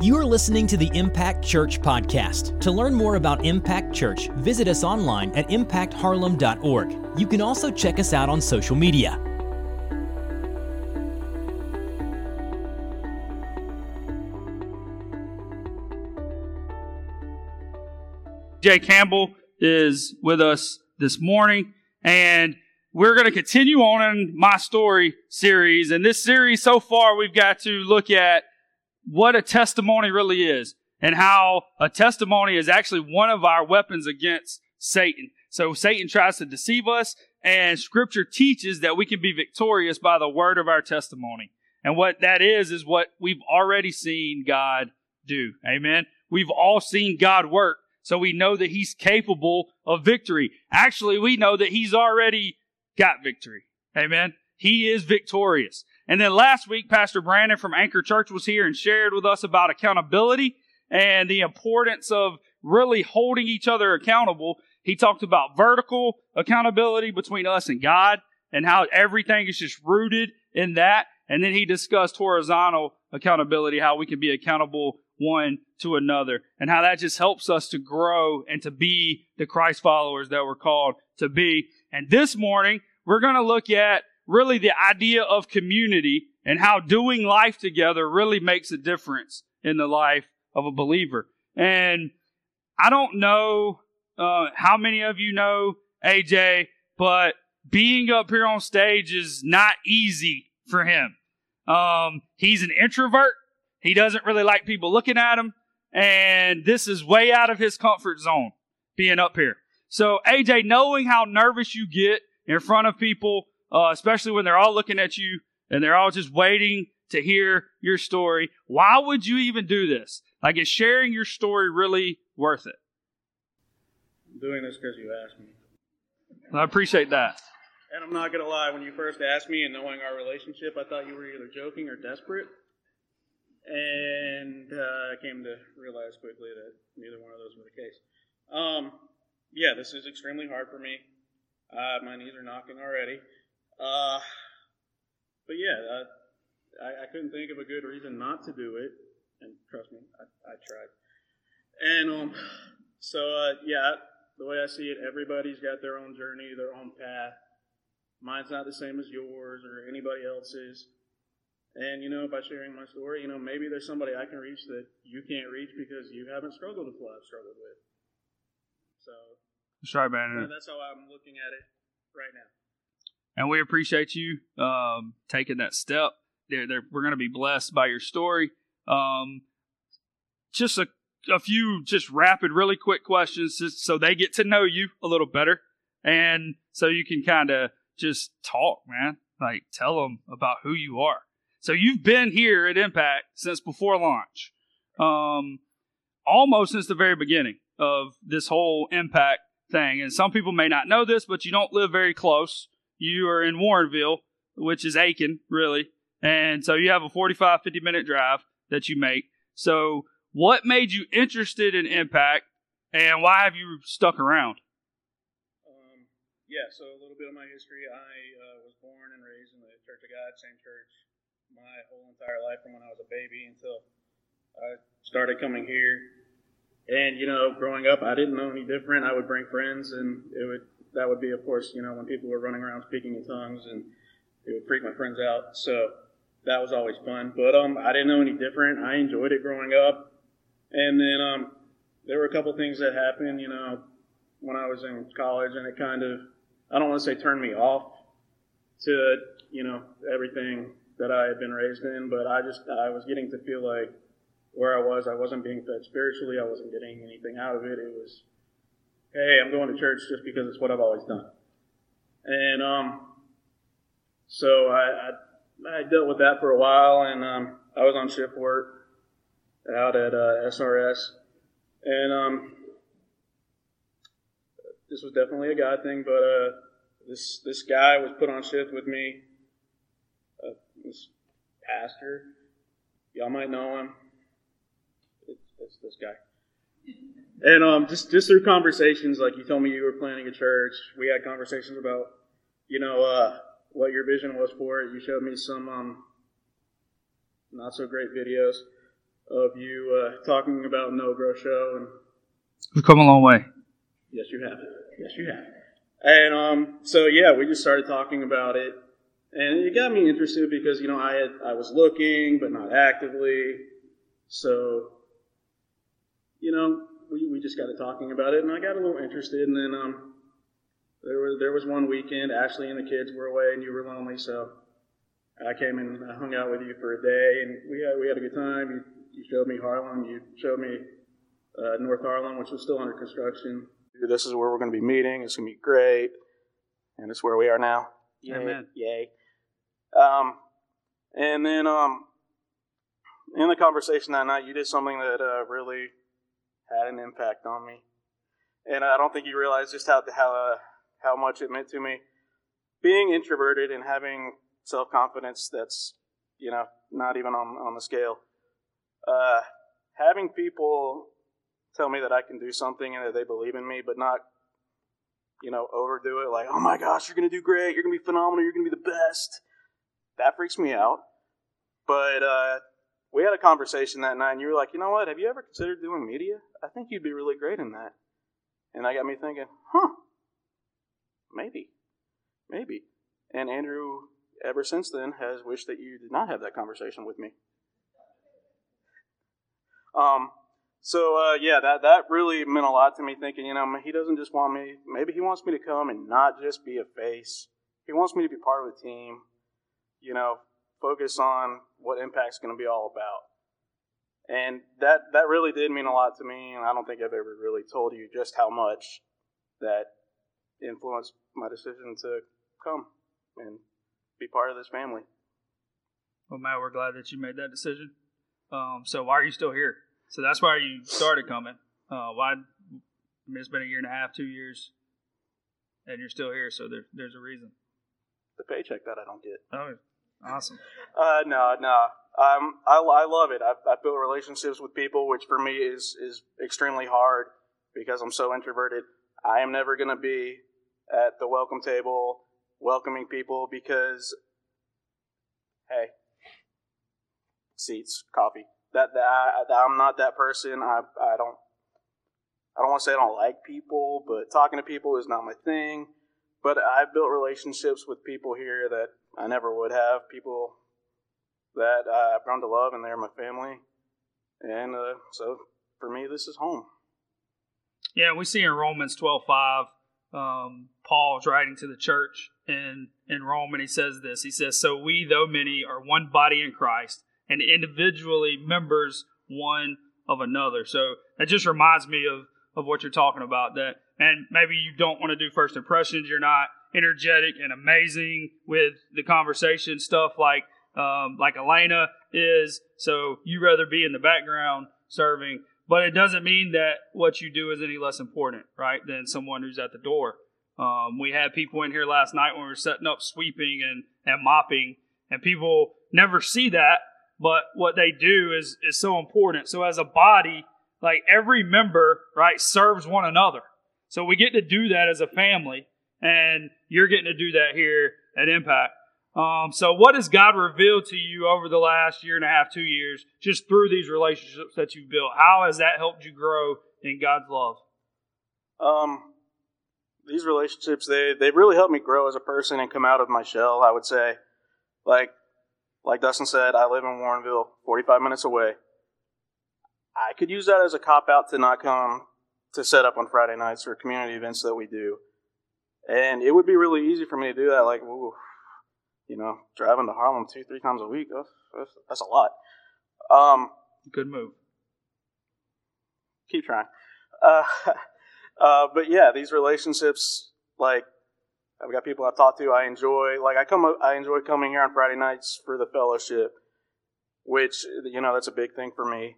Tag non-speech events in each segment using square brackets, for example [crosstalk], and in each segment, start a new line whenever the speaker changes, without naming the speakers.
You are listening to the Impact Church podcast. To learn more about Impact Church, visit us online at impactharlem.org. You can also check us out on social media.
Jay Campbell is with us this morning, and we're going to continue on in my story series. And this series so far, we've got to look at what a testimony really is and how a testimony is actually one of our weapons against Satan. So Satan tries to deceive us, and scripture teaches that we can be victorious by the word of our testimony. And what that is, is what we've already seen God do. Amen. We've all seen God work. So we know that he's capable of victory. Actually, we know that he's already got victory. Amen. He is victorious. And then last week, Pastor Brandon from Anchor Church was here and shared with us about accountability and the importance of really holding each other accountable. He talked about vertical accountability between us and God and how everything is just rooted in that. And then he discussed horizontal accountability, how we can be accountable one to another, and how that just helps us to grow and to be the Christ followers that we're called to be. And this morning, we're going to look at really the idea of community and how doing life together really makes a difference in the life of a believer. And I don't know uh, how many of you know AJ, but being up here on stage is not easy for him. Um, he's an introvert. He doesn't really like people looking at him. And this is way out of his comfort zone being up here. So AJ, knowing how nervous you get in front of people, uh, especially when they're all looking at you and they're all just waiting to hear your story. Why would you even do this? Like, is sharing your story really worth it?
I'm doing this because you asked me.
I appreciate that.
And I'm not going to lie, when you first asked me and knowing our relationship, I thought you were either joking or desperate. And uh, I came to realize quickly that neither one of those were the case. Um, yeah, this is extremely hard for me. Uh, my knees are knocking already. Uh, but yeah, uh, I, I, couldn't think of a good reason not to do it, and trust me, I, I tried. And um, so uh, yeah, the way I see it, everybody's got their own journey, their own path. Mine's not the same as yours or anybody else's. And you know, by sharing my story, you know, maybe there's somebody I can reach that you can't reach because you haven't struggled with what I've struggled with. So
right, man.
that's how I'm looking at it right now.
And we appreciate you um, taking that step. They're, they're, we're going to be blessed by your story. Um, just a, a few, just rapid, really quick questions, just so they get to know you a little better, and so you can kind of just talk, man. Like tell them about who you are. So you've been here at Impact since before launch, um, almost since the very beginning of this whole Impact thing. And some people may not know this, but you don't live very close you are in Warrenville, which is Aiken, really. And so you have a 45, 50 minute drive that you make. So, what made you interested in Impact and why have you stuck around?
Um, yeah, so a little bit of my history. I uh, was born and raised in the Church of God, same church, my whole entire life from when I was a baby until I started coming here. And, you know, growing up, I didn't know any different. I would bring friends and it would that would be, of course, you know, when people were running around speaking in tongues and it would freak my friends out. So that was always fun. But um, I didn't know any different. I enjoyed it growing up. And then um, there were a couple things that happened, you know, when I was in college, and it kind of, I don't want to say turned me off to, you know, everything that I had been raised in, but I just, I was getting to feel like where I was, I wasn't being fed spiritually. I wasn't getting anything out of it. It was hey, I'm going to church just because it's what I've always done. And um, so I, I, I dealt with that for a while, and um, I was on shift work out at uh, SRS, and um, this was definitely a God thing. But uh, this this guy was put on shift with me. Uh, this pastor, y'all might know him. It's, it's this guy. [laughs] And um, just just through conversations, like you told me you were planning a church, we had conversations about, you know, uh, what your vision was for it. You showed me some um, not so great videos of you uh, talking about No Grow Show, and
We've come a long way.
yes, you have. Yes, you have. And um, so yeah, we just started talking about it, and it got me interested because you know I had I was looking but not actively, so you know we, we just got to talking about it, and I got a little interested, and then um, there was there was one weekend Ashley and the kids were away, and you were lonely, so I came and I hung out with you for a day, and we had we had a good time. You you showed me Harlem, you showed me uh, North Harlem, which was still under construction. This is where we're going to be meeting. It's going to be great, and it's where we are now. Yay!
Amen.
Yay! Um, and then um, in the conversation that night, you did something that uh, really had an impact on me, and I don't think you realize just how how uh, how much it meant to me. Being introverted and having self confidence that's you know not even on on the scale. Uh, having people tell me that I can do something and that they believe in me, but not you know overdo it. Like, oh my gosh, you're gonna do great, you're gonna be phenomenal, you're gonna be the best. That freaks me out. But uh, we had a conversation that night, and you were like, you know what? Have you ever considered doing media? I think you'd be really great in that. And that got me thinking, huh, maybe, maybe. And Andrew, ever since then, has wished that you did not have that conversation with me. Um, so uh, yeah, that that really meant a lot to me. Thinking, you know, he doesn't just want me. Maybe he wants me to come and not just be a face. He wants me to be part of the team. You know, focus on what Impact's going to be all about. And that that really did mean a lot to me. And I don't think I've ever really told you just how much that influenced my decision to come and be part of this family.
Well, Matt, we're glad that you made that decision. Um, so why are you still here? So that's why you started coming. Uh, why? I mean, it's been a year and a half, two years, and you're still here. So there, there's a reason.
The paycheck that I don't get.
Oh, awesome.
Uh, no, no. Um, I, I love it. I've, I've built relationships with people, which for me is is extremely hard because I'm so introverted. I am never going to be at the welcome table welcoming people because, hey, seats, coffee. That, that I, I'm not that person. I I don't I don't want to say I don't like people, but talking to people is not my thing. But I've built relationships with people here that I never would have. People that I've grown to love, and they're my family. And uh, so for me, this is home.
Yeah, we see in Romans twelve five, um, Paul's writing to the church in in Rome, and he says this. He says, "So we, though many, are one body in Christ, and individually members one of another." So that just reminds me of of what you're talking about. That and maybe you don't want to do first impressions. You're not energetic and amazing with the conversation stuff like um, like Elena is. So you rather be in the background serving, but it doesn't mean that what you do is any less important, right, than someone who's at the door. Um, we had people in here last night when we were setting up sweeping and, and mopping, and people never see that, but what they do is is so important. So as a body, like every member, right, serves one another. So we get to do that as a family, and you're getting to do that here at Impact. Um, so, what has God revealed to you over the last year and a half, two years, just through these relationships that you've built? How has that helped you grow in God's love?
Um, these relationships they they really helped me grow as a person and come out of my shell. I would say, like like Dustin said, I live in Warrenville, 45 minutes away. I could use that as a cop out to not come to set up on Friday nights or community events that we do, and it would be really easy for me to do that. Like, ooh, you know, driving to Harlem two, three times a week, that's, that's, that's a lot. Um,
Good move.
Keep trying. Uh, [laughs] uh, but yeah, these relationships, like, I've got people I've talked to. I enjoy, like, I come, I enjoy coming here on Friday nights for the fellowship, which you know that's a big thing for me.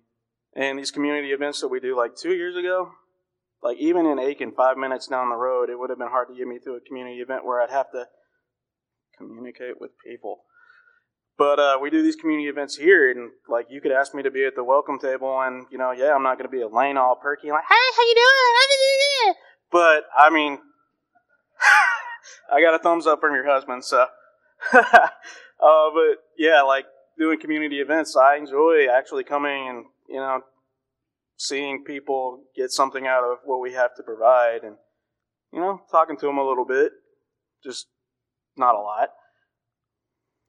And these community events that we do, like two years ago, like even in Aiken, five minutes down the road, it would have been hard to get me to a community event where I'd have to communicate with people. But uh, we do these community events here, and like you could ask me to be at the welcome table, and you know, yeah, I'm not going to be Elena all perky, like, hey, how you doing? But I mean, [laughs] I got a thumbs up from your husband, so. [laughs] uh, but yeah, like doing community events, I enjoy actually coming and you know, seeing people get something out of what we have to provide and, you know, talking to them a little bit, just not a lot.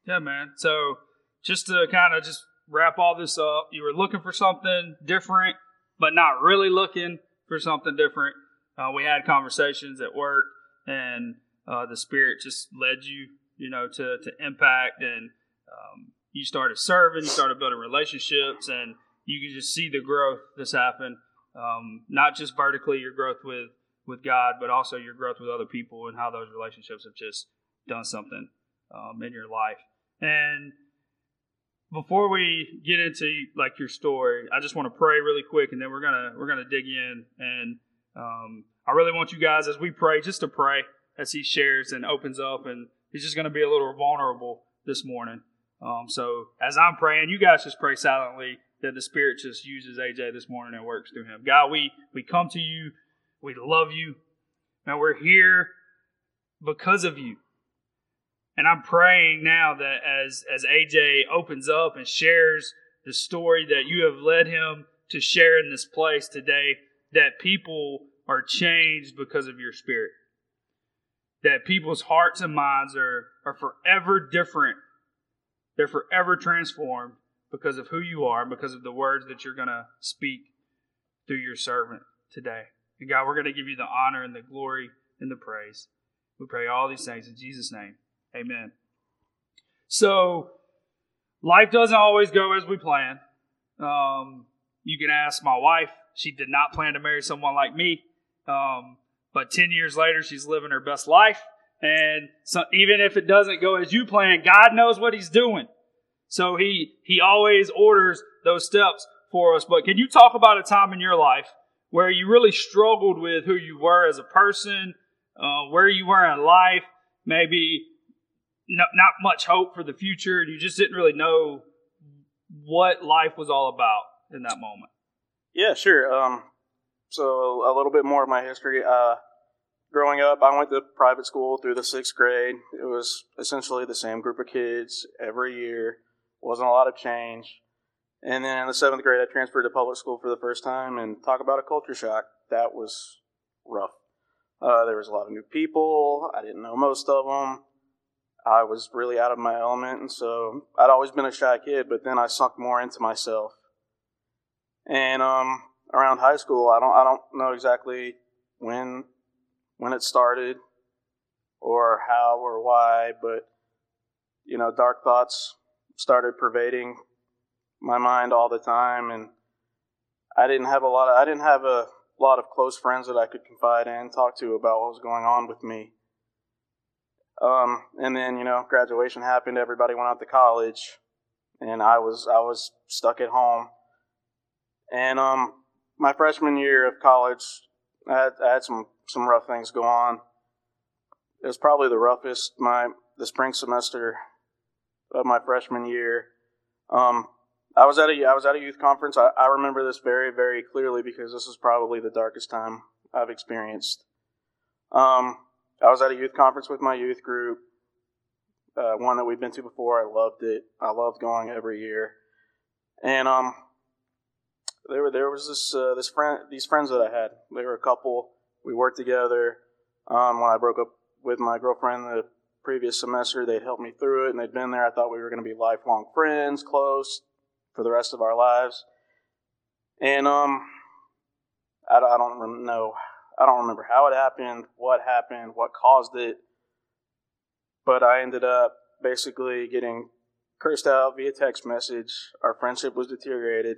Yeah, man. So just to kind of just wrap all this up, you were looking for something different, but not really looking for something different. Uh, we had conversations at work, and uh, the Spirit just led you, you know, to to impact, and um, you started serving, you started building relationships, and you can just see the growth that's happened. Um, not just vertically your growth with with God, but also your growth with other people, and how those relationships have just done something um, in your life. And before we get into like your story, I just want to pray really quick, and then we're gonna we're gonna dig in. And um, I really want you guys, as we pray, just to pray as he shares and opens up, and he's just gonna be a little vulnerable this morning. Um, so as I'm praying, you guys just pray silently that the Spirit just uses AJ this morning and works through him. God, we we come to you, we love you, and we're here because of you. And I'm praying now that as, as AJ opens up and shares the story that you have led him to share in this place today, that people are changed because of your spirit. That people's hearts and minds are, are forever different. They're forever transformed because of who you are, because of the words that you're going to speak through your servant today. And God, we're going to give you the honor and the glory and the praise. We pray all these things in Jesus' name. Amen. So, life doesn't always go as we plan. Um, you can ask my wife. She did not plan to marry someone like me. Um, but 10 years later, she's living her best life. And so even if it doesn't go as you plan, God knows what He's doing. So He, He always orders those steps for us. But can you talk about a time in your life where you really struggled with who you were as a person, uh, where you were in life, maybe no, not much hope for the future, and you just didn't really know what life was all about in that moment.
Yeah, sure. Um, so a little bit more of my history. Uh, growing up, I went to private school through the sixth grade. It was essentially the same group of kids every year. Wasn't a lot of change. And then in the seventh grade, I transferred to public school for the first time. And talk about a culture shock. That was rough. Uh, there was a lot of new people. I didn't know most of them. I was really out of my element, and so I'd always been a shy kid, but then I sunk more into myself. And um, around high school, I don't I don't know exactly when when it started or how or why, but you know, dark thoughts started pervading my mind all the time, and I didn't have a lot of I didn't have a lot of close friends that I could confide in, talk to about what was going on with me. Um, and then you know, graduation happened. Everybody went out to college, and I was I was stuck at home. And um, my freshman year of college, I had, I had some some rough things go on. It was probably the roughest my the spring semester of my freshman year. Um, I was at a I was at a youth conference. I, I remember this very very clearly because this is probably the darkest time I've experienced. Um, I was at a youth conference with my youth group, uh, one that we've been to before. I loved it. I loved going every year, and um, there were there was this uh, this friend these friends that I had. They were a couple. We worked together. Um, when I broke up with my girlfriend the previous semester, they'd helped me through it, and they'd been there. I thought we were going to be lifelong friends, close for the rest of our lives. And um, I, I don't know I don't remember how it happened, what happened, what caused it, but I ended up basically getting cursed out via text message. Our friendship was deteriorated,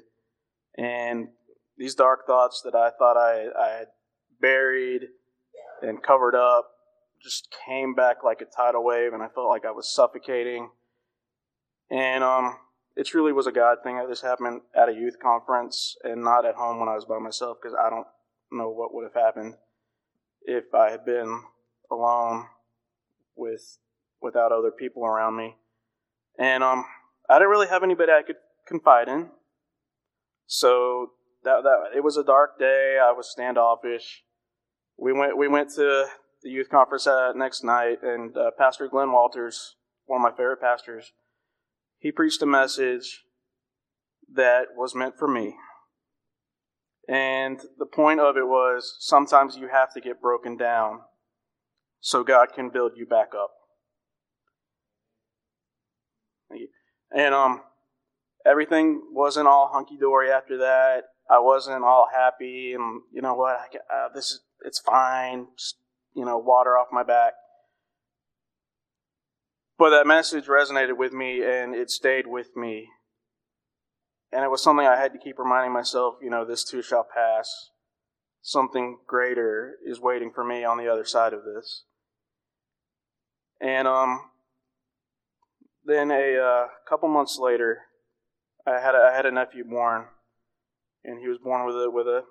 and these dark thoughts that I thought I, I had buried and covered up just came back like a tidal wave, and I felt like I was suffocating. And um, it truly was a God thing that this happened at a youth conference and not at home when I was by myself because I don't know what would have happened if I had been alone with without other people around me. And um, I didn't really have anybody I could confide in. So that that it was a dark day. I was standoffish. We went we went to the youth conference that next night, and uh, Pastor Glenn Walters, one of my favorite pastors, he preached a message that was meant for me. And the point of it was sometimes you have to get broken down so God can build you back up. And um, everything wasn't all hunky dory after that. I wasn't all happy, and you know what? I, uh, this is it's fine. Just you know, water off my back. But that message resonated with me, and it stayed with me. And it was something I had to keep reminding myself. You know, this too shall pass. Something greater is waiting for me on the other side of this. And um, then a uh, couple months later, I had a, I had a nephew born, and he was born with a with a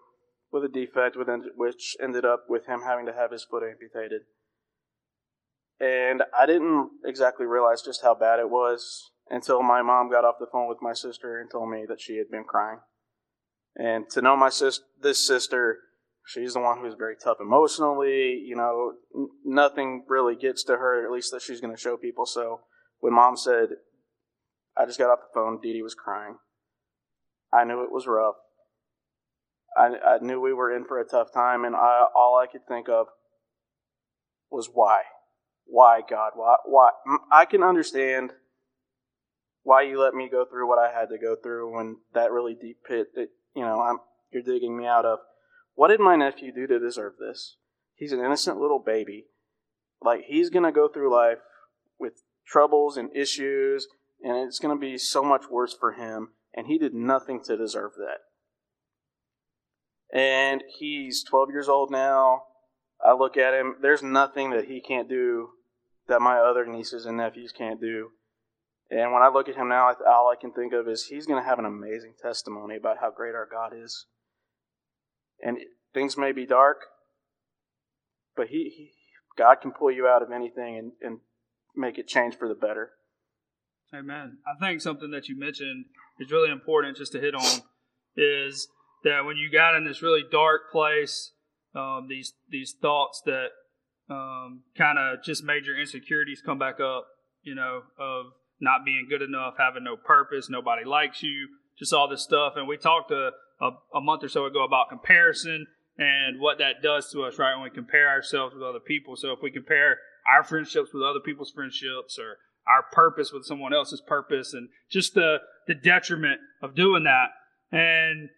with a defect, which ended up with him having to have his foot amputated. And I didn't exactly realize just how bad it was until my mom got off the phone with my sister and told me that she had been crying. And to know my sis, this sister, she's the one who's very tough emotionally. You know, n- nothing really gets to her, at least that she's going to show people. So when mom said, I just got off the phone, Dee Dee was crying. I knew it was rough. I, I knew we were in for a tough time, and I, all I could think of was why. Why, God? Why? Why? I can understand why you let me go through what I had to go through when that really deep pit that you know I'm you're digging me out of. What did my nephew do to deserve this? He's an innocent little baby. Like he's gonna go through life with troubles and issues, and it's gonna be so much worse for him. And he did nothing to deserve that. And he's 12 years old now. I look at him. There's nothing that he can't do that my other nieces and nephews can't do. And when I look at him now, all I can think of is he's going to have an amazing testimony about how great our God is. And things may be dark, but he, he God can pull you out of anything and, and make it change for the better.
Amen. I think something that you mentioned is really important just to hit on is that when you got in this really dark place, um, these these thoughts that um, kind of just made your insecurities come back up, you know, of not being good enough, having no purpose, nobody likes you, just all this stuff. And we talked a, a, a month or so ago about comparison and what that does to us, right? When we compare ourselves with other people. So if we compare our friendships with other people's friendships or our purpose with someone else's purpose and just the, the detriment of doing that. And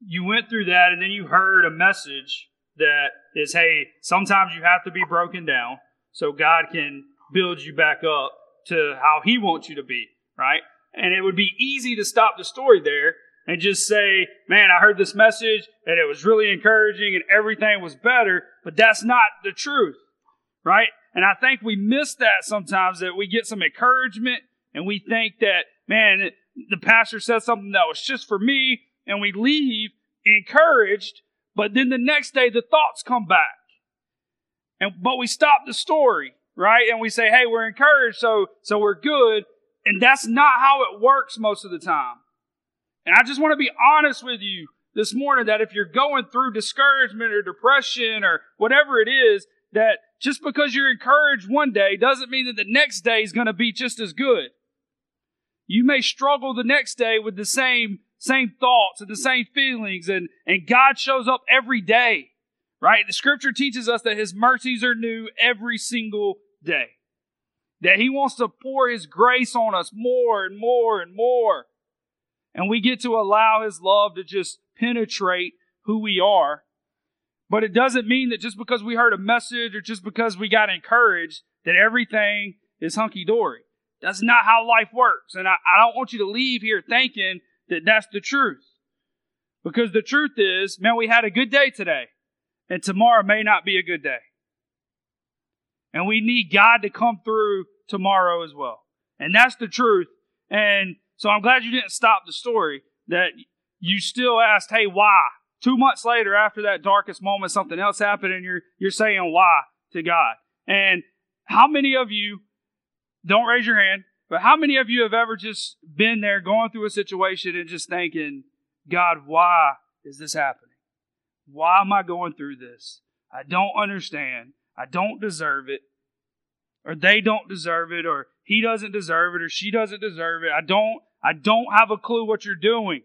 you went through that and then you heard a message that is, hey, sometimes you have to be broken down so God can build you back up to how He wants you to be, right? And it would be easy to stop the story there and just say, man, I heard this message and it was really encouraging and everything was better, but that's not the truth, right? And I think we miss that sometimes that we get some encouragement and we think that, man, the pastor said something that was just for me and we leave encouraged, but then the next day the thoughts come back. And but we stop the story, right? And we say, "Hey, we're encouraged, so so we're good." And that's not how it works most of the time. And I just want to be honest with you this morning that if you're going through discouragement or depression or whatever it is, that just because you're encouraged one day doesn't mean that the next day is going to be just as good. You may struggle the next day with the same same thoughts and the same feelings and, and God shows up every day, right? The scripture teaches us that his mercies are new every single day. That he wants to pour his grace on us more and more and more. And we get to allow his love to just penetrate who we are. But it doesn't mean that just because we heard a message or just because we got encouraged that everything is hunky dory. That's not how life works. And I, I don't want you to leave here thinking that that's the truth. Because the truth is, man, we had a good day today, and tomorrow may not be a good day. And we need God to come through tomorrow as well. And that's the truth. And so I'm glad you didn't stop the story, that you still asked, hey, why? Two months later, after that darkest moment, something else happened, and you're, you're saying why to God. And how many of you, don't raise your hand, but how many of you have ever just been there going through a situation and just thinking, God, why is this happening? Why am I going through this? I don't understand. I don't deserve it. Or they don't deserve it, or he doesn't deserve it, or she doesn't deserve it. I don't, I don't have a clue what you're doing.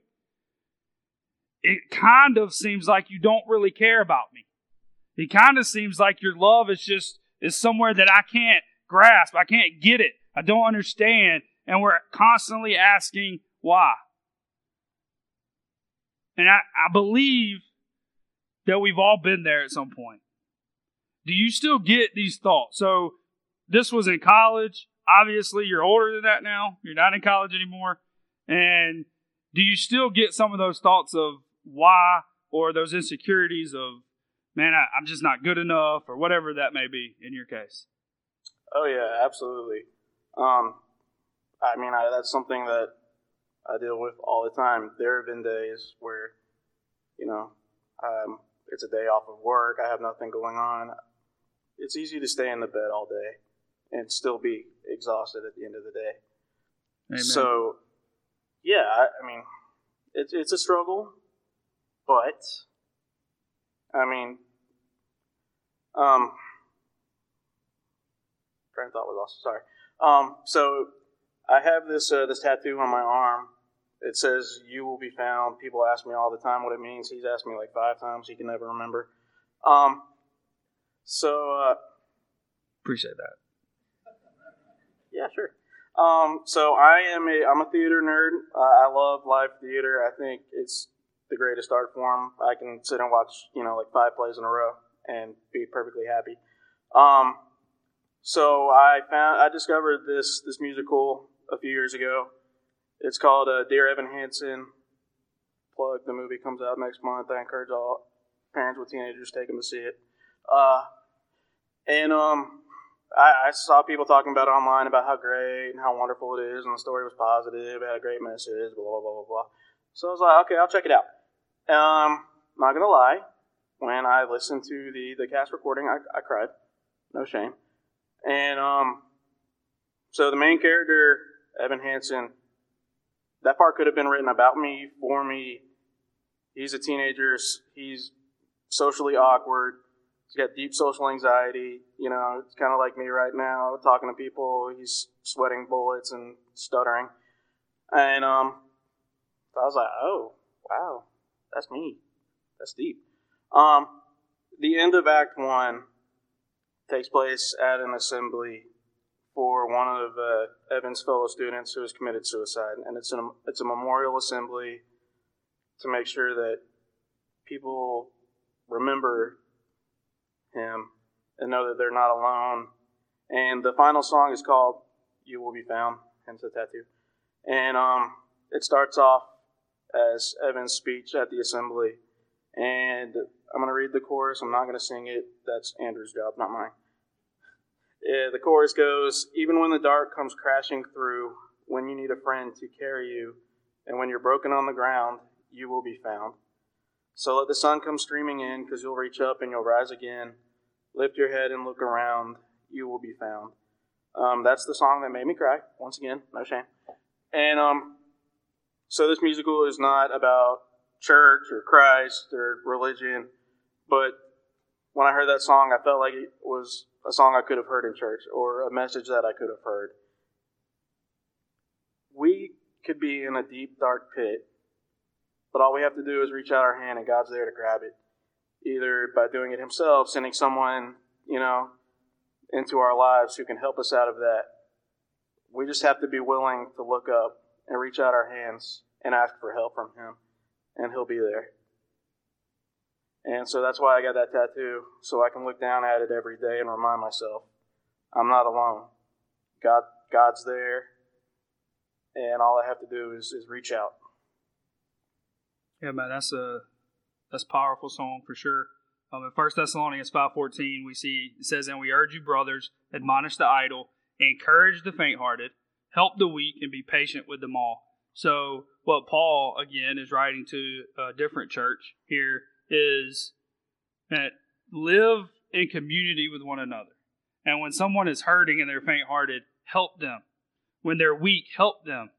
it kind of seems like you don't really care about me. It kind of seems like your love is just is somewhere that I can't grasp. I can't get it. I don't understand. And we're constantly asking why. And I, I believe that we've all been there at some point. Do you still get these thoughts? So this was in college. Obviously, you're older than that now. You're not in college anymore. And do you still get some of those thoughts of why or those insecurities of, man, I, am just not good enough or whatever that may be in your case?
Oh, yeah, absolutely. Um, I mean, I, that's something that I deal with all the time. There have been days where, you know, um, it's a day off of work, I have nothing going on. It's easy to stay in the bed all day and still be exhausted at the end of the day. Amen. So, yeah, I, I mean, it's it's a struggle, but I mean, um, train of thought was lost. Sorry. Um, so I have this uh, this tattoo on my arm. It says "You will be found." People ask me all the time what it means. He's asked me like five times. He can never remember. Um, so uh,
appreciate that.
Yeah, sure. Um, so I am a I'm a theater nerd. Uh, I love live theater. I think it's the greatest art form. I can sit and watch you know like five plays in a row and be perfectly happy. Um, so I found I discovered this this musical a few years ago. It's called uh, Dear Evan Hansen. Plug the movie comes out next month. I encourage all parents with teenagers to take them to see it. Uh, and um, I, I, saw people talking about it online about how great and how wonderful it is, and the story was positive, it had a great message, blah, blah, blah, blah, blah. So I was like, okay, I'll check it out. Um, not gonna lie, when I listened to the, the cast recording, I, I cried. No shame. And um, so the main character, Evan Hansen, that part could have been written about me, for me. He's a teenager, he's socially awkward He's got deep social anxiety. You know, it's kind of like me right now, talking to people. He's sweating bullets and stuttering. And um, I was like, oh, wow, that's me. That's deep. Um, the end of Act One takes place at an assembly for one of uh, Evan's fellow students who has committed suicide, and it's an it's a memorial assembly to make sure that people remember him and know that they're not alone. And the final song is called You Will Be Found, hence the tattoo. And um, it starts off as Evan's speech at the assembly. And I'm going to read the chorus. I'm not going to sing it. That's Andrew's job, not mine. Yeah, the chorus goes Even when the dark comes crashing through, when you need a friend to carry you, and when you're broken on the ground, you will be found. So let the sun come streaming in, because you'll reach up and you'll rise again. Lift your head and look around, you will be found. Um, that's the song that made me cry. Once again, no shame. And um, so this musical is not about church or Christ or religion, but when I heard that song, I felt like it was a song I could have heard in church or a message that I could have heard. We could be in a deep, dark pit but all we have to do is reach out our hand and God's there to grab it. Either by doing it himself, sending someone, you know, into our lives who can help us out of that. We just have to be willing to look up and reach out our hands and ask for help from him, and he'll be there. And so that's why I got that tattoo, so I can look down at it every day and remind myself I'm not alone. God, God's there, and all I have to do is, is reach out.
Yeah, man, that's a that's a powerful song for sure. Um, in First Thessalonians five fourteen, we see it says, "And we urge you, brothers, admonish the idle, encourage the faint-hearted, help the weak, and be patient with them all." So, what Paul again is writing to a different church here is that live in community with one another, and when someone is hurting and they're faint-hearted, help them. When they're weak, help them,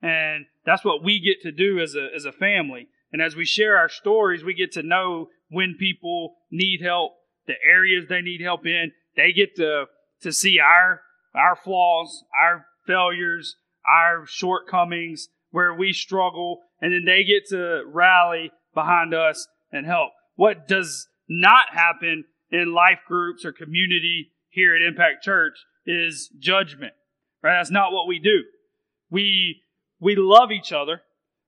and that's what we get to do as a as a family and as we share our stories, we get to know when people need help, the areas they need help in. They get to, to see our, our flaws, our failures, our shortcomings, where we struggle, and then they get to rally behind us and help. What does not happen in life groups or community here at Impact Church is judgment. Right? That's not what we do. We we love each other.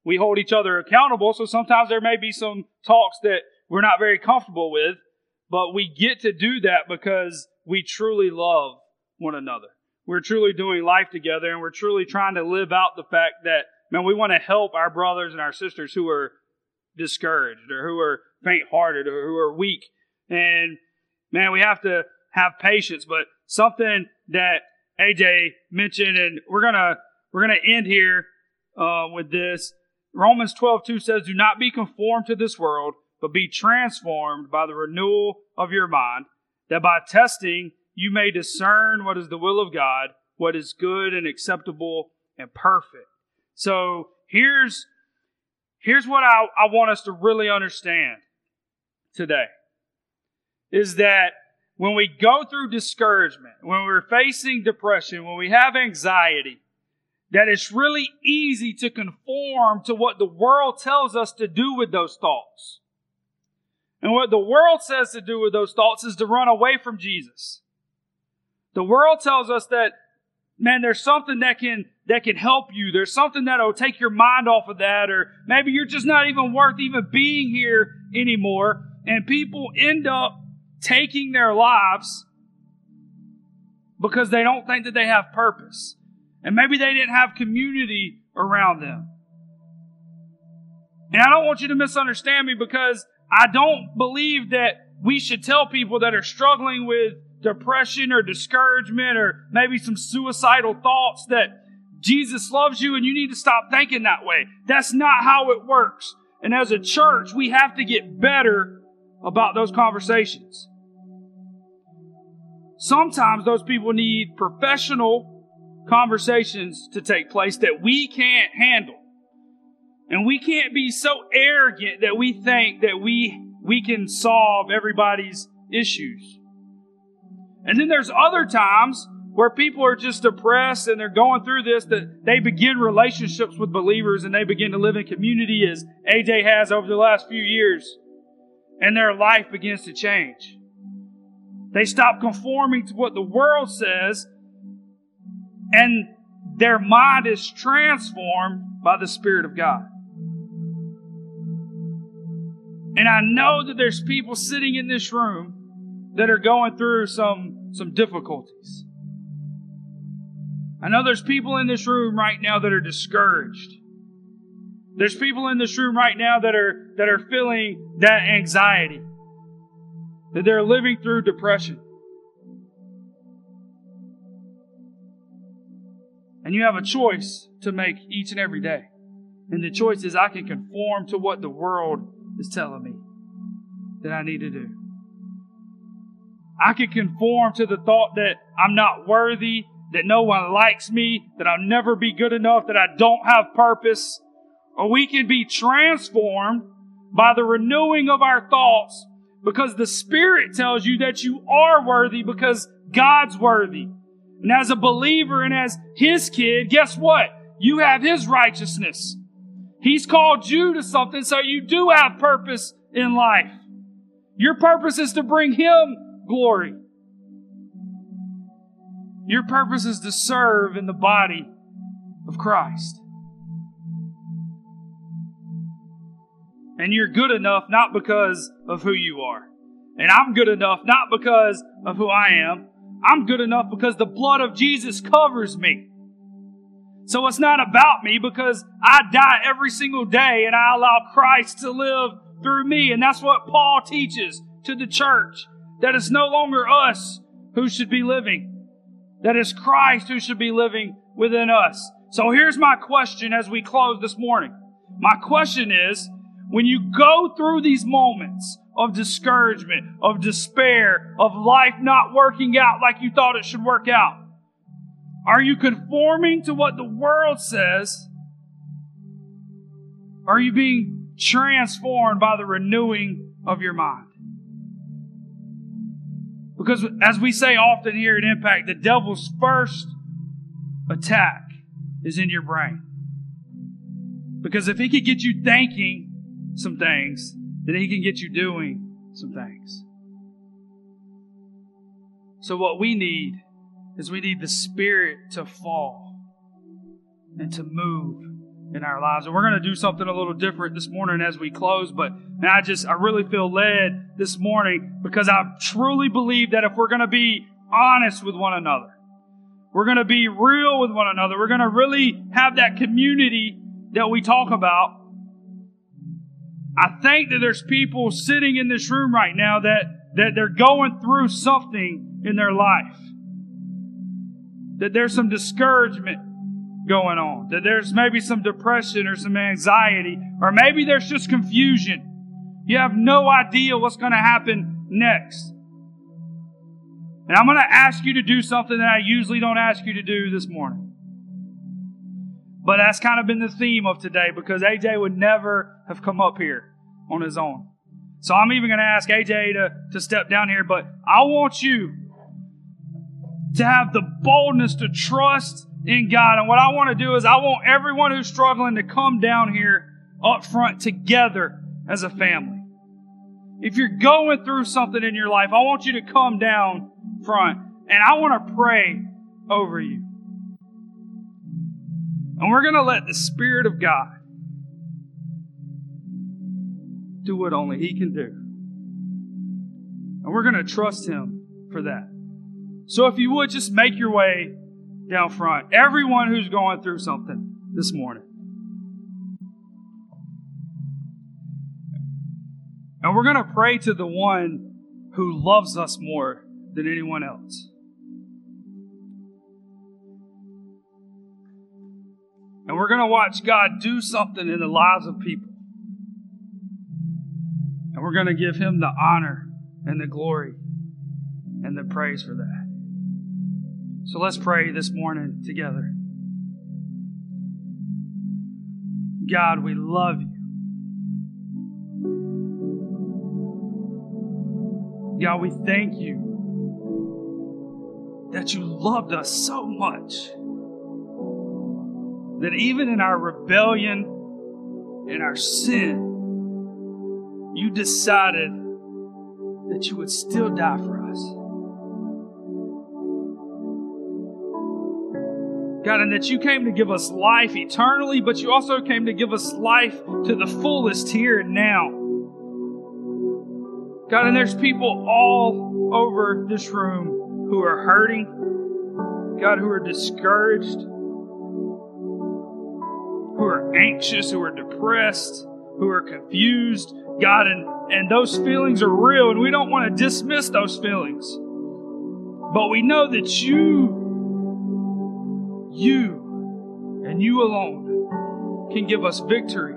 We hold each other accountable. So sometimes there may be some talks that we're not very comfortable with, but we get to do that because we truly love one another. We're truly doing life together and we're truly trying to live out the fact that, man, we want to help our brothers and our sisters who are discouraged or who are faint hearted or who are weak. And man, we have to have patience. But something that AJ mentioned, and we're gonna we're gonna end here uh, with this. Romans 12, 2 says, Do not be conformed to this world, but be transformed by the renewal of your mind, that by testing you may discern what is the will of God, what is good and acceptable and perfect. So here's here's what I, I want us to really understand today is that when we go through discouragement, when we're facing depression, when we have anxiety, that it's really easy to conform to what the world tells us to do with those thoughts. And what the world says to do with those thoughts is to run away from Jesus. The world tells us that, man, there's something that can, that can help you. There's something that'll take your mind off of that, or maybe you're just not even worth even being here anymore. And people end up taking their lives because they don't think that they have purpose. And maybe they didn't have community around them. And I don't want you to misunderstand me because I don't believe that we should tell people that are struggling with depression or discouragement or maybe some suicidal thoughts that Jesus loves you and you need to stop thinking that way. That's not how it works. And as a church, we have to get better about those conversations. Sometimes those people need professional conversations to take place that we can't handle. And we can't be so arrogant that we think that we, we can solve everybody's issues. And then there's other times where people are just depressed and they're going through this that they begin relationships with believers and they begin to live in community as AJ has over the last few years and their life begins to change. They stop conforming to what the world says and their mind is transformed by the Spirit of God. And I know that there's people sitting in this room that are going through some some difficulties. I know there's people in this room right now that are discouraged. There's people in this room right now that are that are feeling that anxiety. That they're living through depression. And you have a choice to make each and every day. And the choice is I can conform to what the world is telling me that I need to do. I can conform to the thought that I'm not worthy, that no one likes me, that I'll never be good enough, that I don't have purpose. Or we can be transformed by the renewing of our thoughts because the Spirit tells you that you are worthy because God's worthy. And as a believer and as His kid, guess what? You have His righteousness. He's called you to something, so you do have purpose in life. Your purpose is to bring Him glory. Your purpose is to serve in the body of Christ. And you're good enough not because of who you are. And I'm good enough not because of who I am. I'm good enough because the blood of Jesus covers me. So it's not about me because I die every single day and I allow Christ to live through me. And that's what Paul teaches to the church that it's no longer us who should be living, that it's Christ who should be living within us. So here's my question as we close this morning. My question is, when you go through these moments of discouragement, of despair, of life not working out like you thought it should work out, are you conforming to what the world says? Are you being transformed by the renewing of your mind? Because as we say often here at Impact, the devil's first attack is in your brain. Because if he could get you thinking some things, then He can get you doing some things. So, what we need is we need the Spirit to fall and to move in our lives. And we're going to do something a little different this morning as we close, but I just, I really feel led this morning because I truly believe that if we're going to be honest with one another, we're going to be real with one another, we're going to really have that community that we talk about. I think that there's people sitting in this room right now that, that they're going through something in their life. That there's some discouragement going on. That there's maybe some depression or some anxiety, or maybe there's just confusion. You have no idea what's going to happen next. And I'm going to ask you to do something that I usually don't ask you to do this morning. But that's kind of been the theme of today because AJ would never have come up here on his own. So I'm even going to ask AJ to, to step down here, but I want you to have the boldness to trust in God. And what I want to do is I want everyone who's struggling to come down here up front together as a family. If you're going through something in your life, I want you to come down front and I want to pray over you. And we're going to let the Spirit of God do what only He can do. And we're going to trust Him for that. So if you would just make your way down front, everyone who's going through something this morning. And we're going to pray to the one who loves us more than anyone else. And we're going to watch God do something in the lives of people. And we're going to give him the honor and the glory and the praise for that. So let's pray this morning together. God, we love you. God, we thank you that you loved us so much that even in our rebellion and our sin, you decided that you would still die for us. God, and that you came to give us life eternally, but you also came to give us life to the fullest here and now. God, and there's people all over this room who are hurting, God, who are discouraged, who are anxious, who are depressed, who are confused, God, and, and those feelings are real, and we don't want to dismiss those feelings. But we know that you you and you alone can give us victory.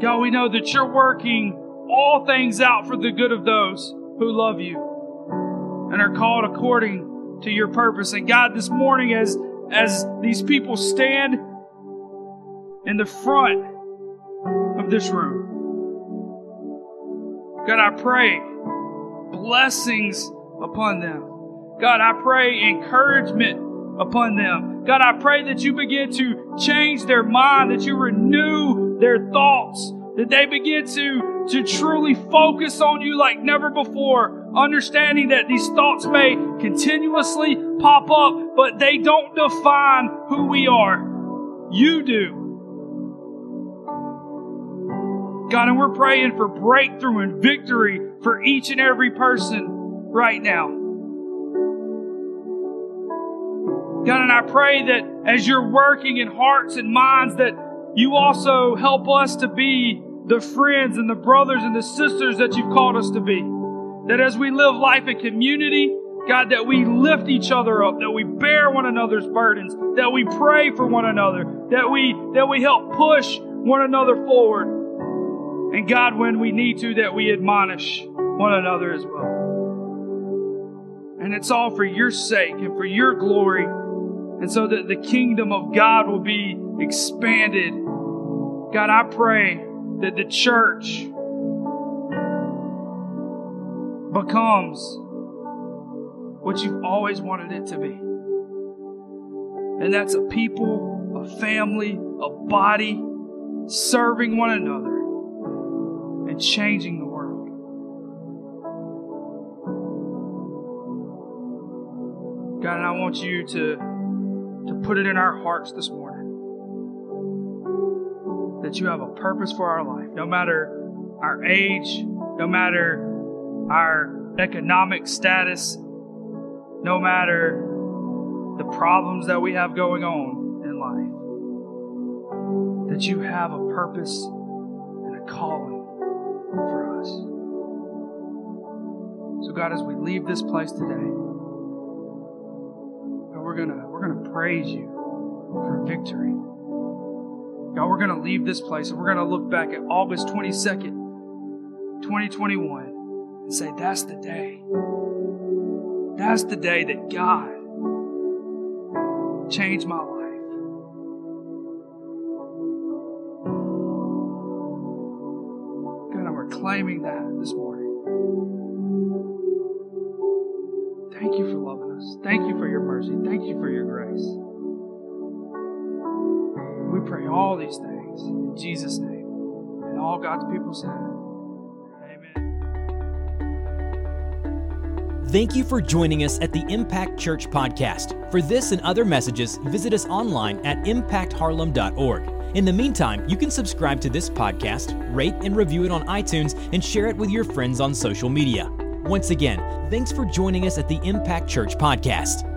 God, we know that you're working all things out for the good of those who love you and are called according to your purpose. And God, this morning, as, as these people stand in the front of this room, God, I pray blessings upon them. God, I pray encouragement upon them. God, I pray that you begin to change their mind, that you renew their thoughts, that they begin to, to truly focus on you like never before, understanding that these thoughts may continuously pop up, but they don't define who we are. You do. God, and we're praying for breakthrough and victory for each and every person right now. God, and I pray that as you're working in hearts and minds, that you also help us to be the friends and the brothers and the sisters that you've called us to be. That as we live life in community, God, that we lift each other up, that we bear one another's burdens, that we pray for one another, that we, that we help push one another forward. And God, when we need to, that we admonish one another as well. And it's all for your sake and for your glory and so that the kingdom of God will be expanded. God, I pray that the church becomes what you've always wanted it to be. And that's a people, a family, a body serving one another, and changing the world. God, and I want you to, to put it in our hearts this morning that you have a purpose for our life, no matter our age, no matter our economic status, no matter the problems that we have going on in life, that you have a purpose and a calling for us. So God, as we leave this place today, we're gonna we're gonna praise you for victory. God, we're gonna leave this place and we're gonna look back at August 22nd, 2021, and say, that's the day. That's the day that God changed my life. God, I'm reclaiming that this morning. You. Thank you for your grace. We pray all these things in Jesus' name. And all God's people said, Amen.
Thank you for joining us at the Impact Church Podcast. For this and other messages, visit us online at impactharlem.org. In the meantime, you can subscribe to this podcast, rate and review it on iTunes, and share it with your friends on social media. Once again, thanks for joining us at the Impact Church Podcast.